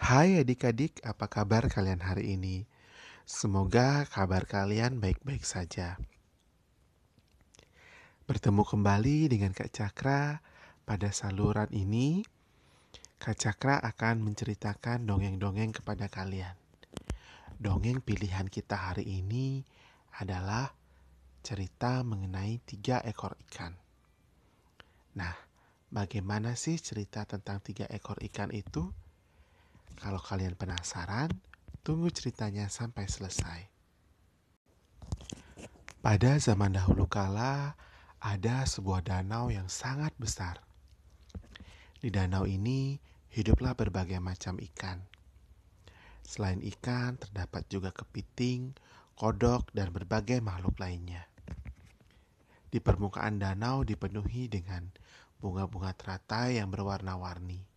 Hai adik-adik, apa kabar kalian hari ini? Semoga kabar kalian baik-baik saja. Bertemu kembali dengan Kak Cakra pada saluran ini. Kak Cakra akan menceritakan dongeng-dongeng kepada kalian. Dongeng pilihan kita hari ini adalah cerita mengenai tiga ekor ikan. Nah, bagaimana sih cerita tentang tiga ekor ikan itu? Kalau kalian penasaran, tunggu ceritanya sampai selesai. Pada zaman dahulu kala, ada sebuah danau yang sangat besar. Di danau ini hiduplah berbagai macam ikan. Selain ikan, terdapat juga kepiting, kodok, dan berbagai makhluk lainnya. Di permukaan danau dipenuhi dengan bunga-bunga teratai yang berwarna-warni.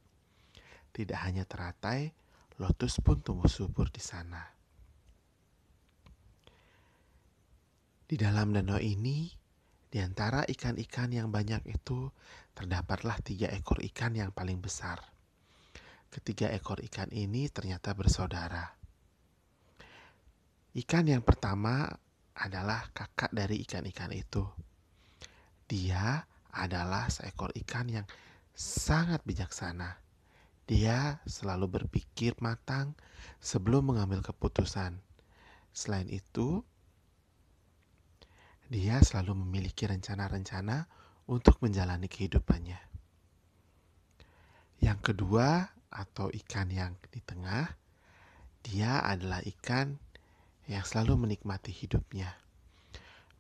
Tidak hanya teratai, lotus pun tumbuh subur di sana. Di dalam danau ini, di antara ikan-ikan yang banyak itu, terdapatlah tiga ekor ikan yang paling besar. Ketiga ekor ikan ini ternyata bersaudara. Ikan yang pertama adalah kakak dari ikan-ikan itu. Dia adalah seekor ikan yang sangat bijaksana. Dia selalu berpikir matang sebelum mengambil keputusan. Selain itu, dia selalu memiliki rencana-rencana untuk menjalani kehidupannya. Yang kedua, atau ikan yang di tengah, dia adalah ikan yang selalu menikmati hidupnya.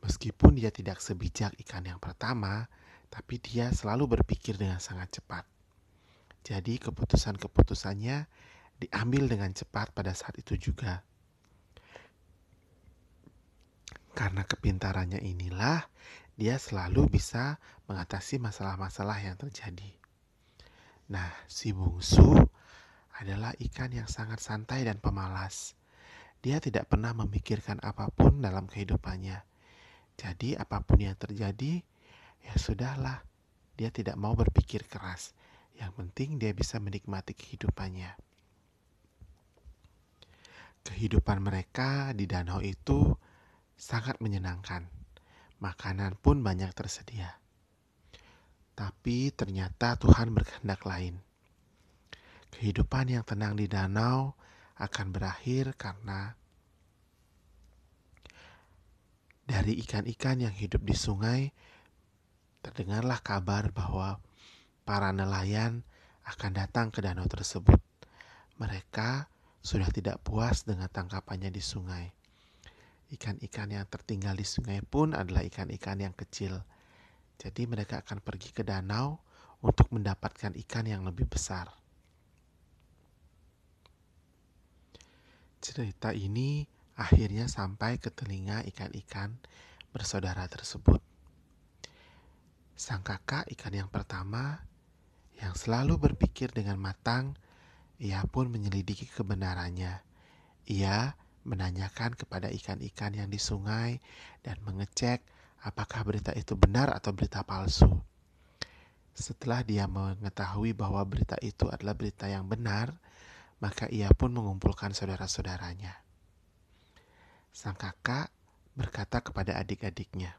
Meskipun dia tidak sebijak ikan yang pertama, tapi dia selalu berpikir dengan sangat cepat. Jadi keputusan-keputusannya diambil dengan cepat pada saat itu juga. Karena kepintarannya inilah, dia selalu bisa mengatasi masalah-masalah yang terjadi. Nah, si bungsu adalah ikan yang sangat santai dan pemalas. Dia tidak pernah memikirkan apa pun dalam kehidupannya. Jadi, apa pun yang terjadi, ya sudahlah. Dia tidak mau berpikir keras. Yang penting dia bisa menikmati kehidupannya. Kehidupan mereka di danau itu sangat menyenangkan. Makanan pun banyak tersedia. Tapi ternyata Tuhan berkehendak lain. Kehidupan yang tenang di danau akan berakhir karena dari ikan-ikan yang hidup di sungai terdengarlah kabar bahwa para nelayan akan datang ke danau tersebut. Mereka sudah tidak puas dengan tangkapannya di sungai. Ikan-ikan yang tertinggal di sungai pun adalah ikan-ikan yang kecil. Jadi mereka akan pergi ke danau untuk mendapatkan ikan yang lebih besar. Cerita ini akhirnya sampai ke telinga ikan-ikan bersaudara tersebut. Sang kakak ikan yang pertama yang selalu berpikir dengan matang, ia pun menyelidiki kebenarannya. Ia menanyakan kepada ikan-ikan yang di sungai dan mengecek apakah berita itu benar atau berita palsu. Setelah dia mengetahui bahwa berita itu adalah berita yang benar, maka ia pun mengumpulkan saudara-saudaranya. Sang kakak berkata kepada adik-adiknya,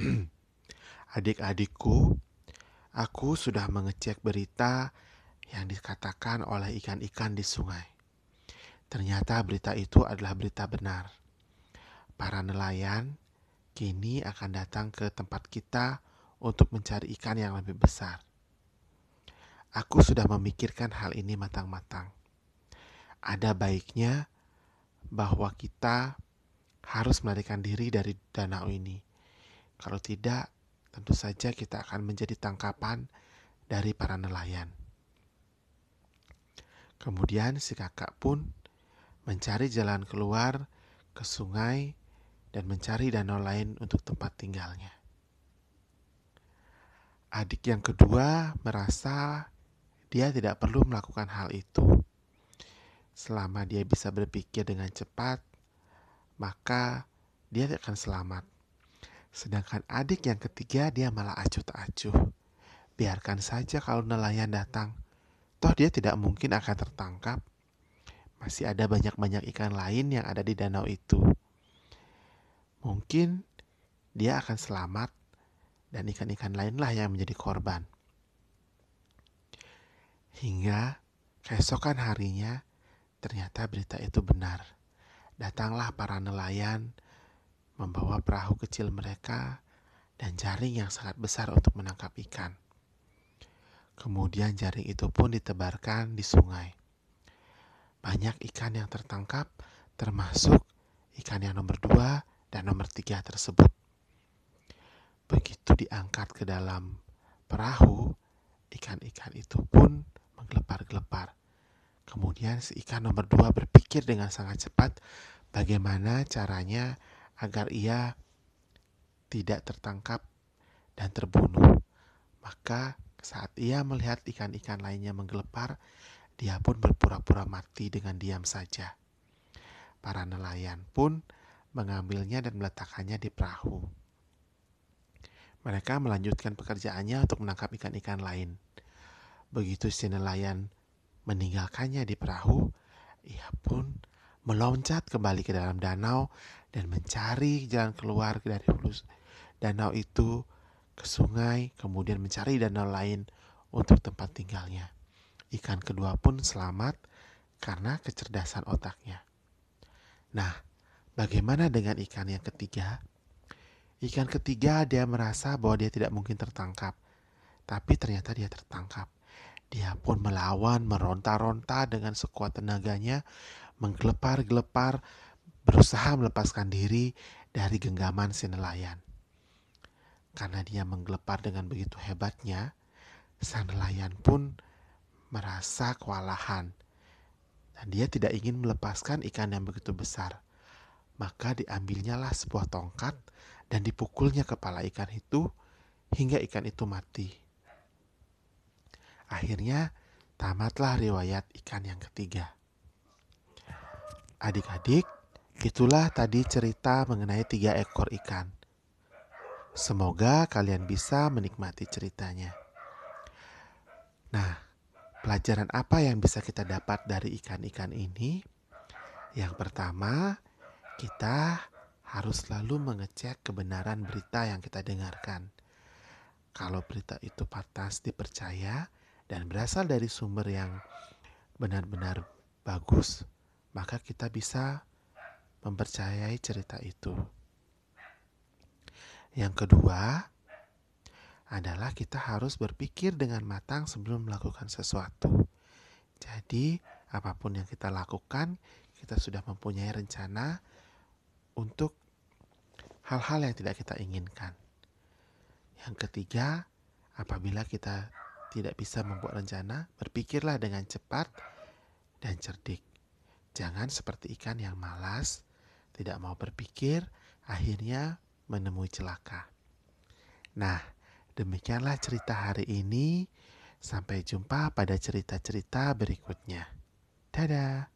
"Adik-adikku, Aku sudah mengecek berita yang dikatakan oleh ikan-ikan di sungai. Ternyata berita itu adalah berita benar. Para nelayan kini akan datang ke tempat kita untuk mencari ikan yang lebih besar. Aku sudah memikirkan hal ini matang-matang. Ada baiknya bahwa kita harus melarikan diri dari danau ini. Kalau tidak, tentu saja kita akan menjadi tangkapan dari para nelayan. Kemudian si kakak pun mencari jalan keluar ke sungai dan mencari danau lain untuk tempat tinggalnya. Adik yang kedua merasa dia tidak perlu melakukan hal itu. Selama dia bisa berpikir dengan cepat, maka dia akan selamat. Sedangkan adik yang ketiga dia malah acuh tak acuh. Biarkan saja kalau nelayan datang. Toh dia tidak mungkin akan tertangkap. Masih ada banyak-banyak ikan lain yang ada di danau itu. Mungkin dia akan selamat dan ikan-ikan lainlah yang menjadi korban. Hingga keesokan harinya ternyata berita itu benar. Datanglah para nelayan membawa perahu kecil mereka dan jaring yang sangat besar untuk menangkap ikan. Kemudian jaring itu pun ditebarkan di sungai. Banyak ikan yang tertangkap, termasuk ikan yang nomor dua dan nomor tiga tersebut. Begitu diangkat ke dalam perahu, ikan-ikan itu pun menggelepar-gelepar. Kemudian si ikan nomor dua berpikir dengan sangat cepat bagaimana caranya agar ia tidak tertangkap dan terbunuh. Maka saat ia melihat ikan-ikan lainnya menggelepar, dia pun berpura-pura mati dengan diam saja. Para nelayan pun mengambilnya dan meletakkannya di perahu. Mereka melanjutkan pekerjaannya untuk menangkap ikan-ikan lain. Begitu si nelayan meninggalkannya di perahu, ia pun meloncat kembali ke dalam danau dan mencari jalan keluar dari hulu danau itu ke sungai, kemudian mencari danau lain untuk tempat tinggalnya. Ikan kedua pun selamat karena kecerdasan otaknya. Nah, Bagaimana dengan ikan yang ketiga? Ikan ketiga dia merasa bahwa dia tidak mungkin tertangkap. Tapi ternyata dia tertangkap. Dia pun melawan, meronta-ronta dengan sekuat tenaganya, menggelepar-gelepar, berusaha melepaskan diri dari genggaman si nelayan. Karena dia menggelepar dengan begitu hebatnya, sang nelayan pun merasa kewalahan. Dan dia tidak ingin melepaskan ikan yang begitu besar. Maka diambilnyalah sebuah tongkat dan dipukulnya kepala ikan itu hingga ikan itu mati. Akhirnya tamatlah riwayat ikan yang ketiga. Adik-adik, itulah tadi cerita mengenai tiga ekor ikan. Semoga kalian bisa menikmati ceritanya. Nah, pelajaran apa yang bisa kita dapat dari ikan-ikan ini? Yang pertama, kita harus selalu mengecek kebenaran berita yang kita dengarkan. Kalau berita itu pantas dipercaya dan berasal dari sumber yang benar-benar bagus, maka kita bisa mempercayai cerita itu. Yang kedua adalah kita harus berpikir dengan matang sebelum melakukan sesuatu. Jadi, apa pun yang kita lakukan, kita sudah mempunyai rencana untuk hal-hal yang tidak kita inginkan. Yang ketiga, apabila kita tidak bisa membuat rencana, berpikirlah dengan cepat dan cerdik. Jangan seperti ikan yang malas, tidak mau berpikir, akhirnya menemui celaka. Nah, demikianlah cerita hari ini. Sampai jumpa pada cerita-cerita berikutnya. Dadah.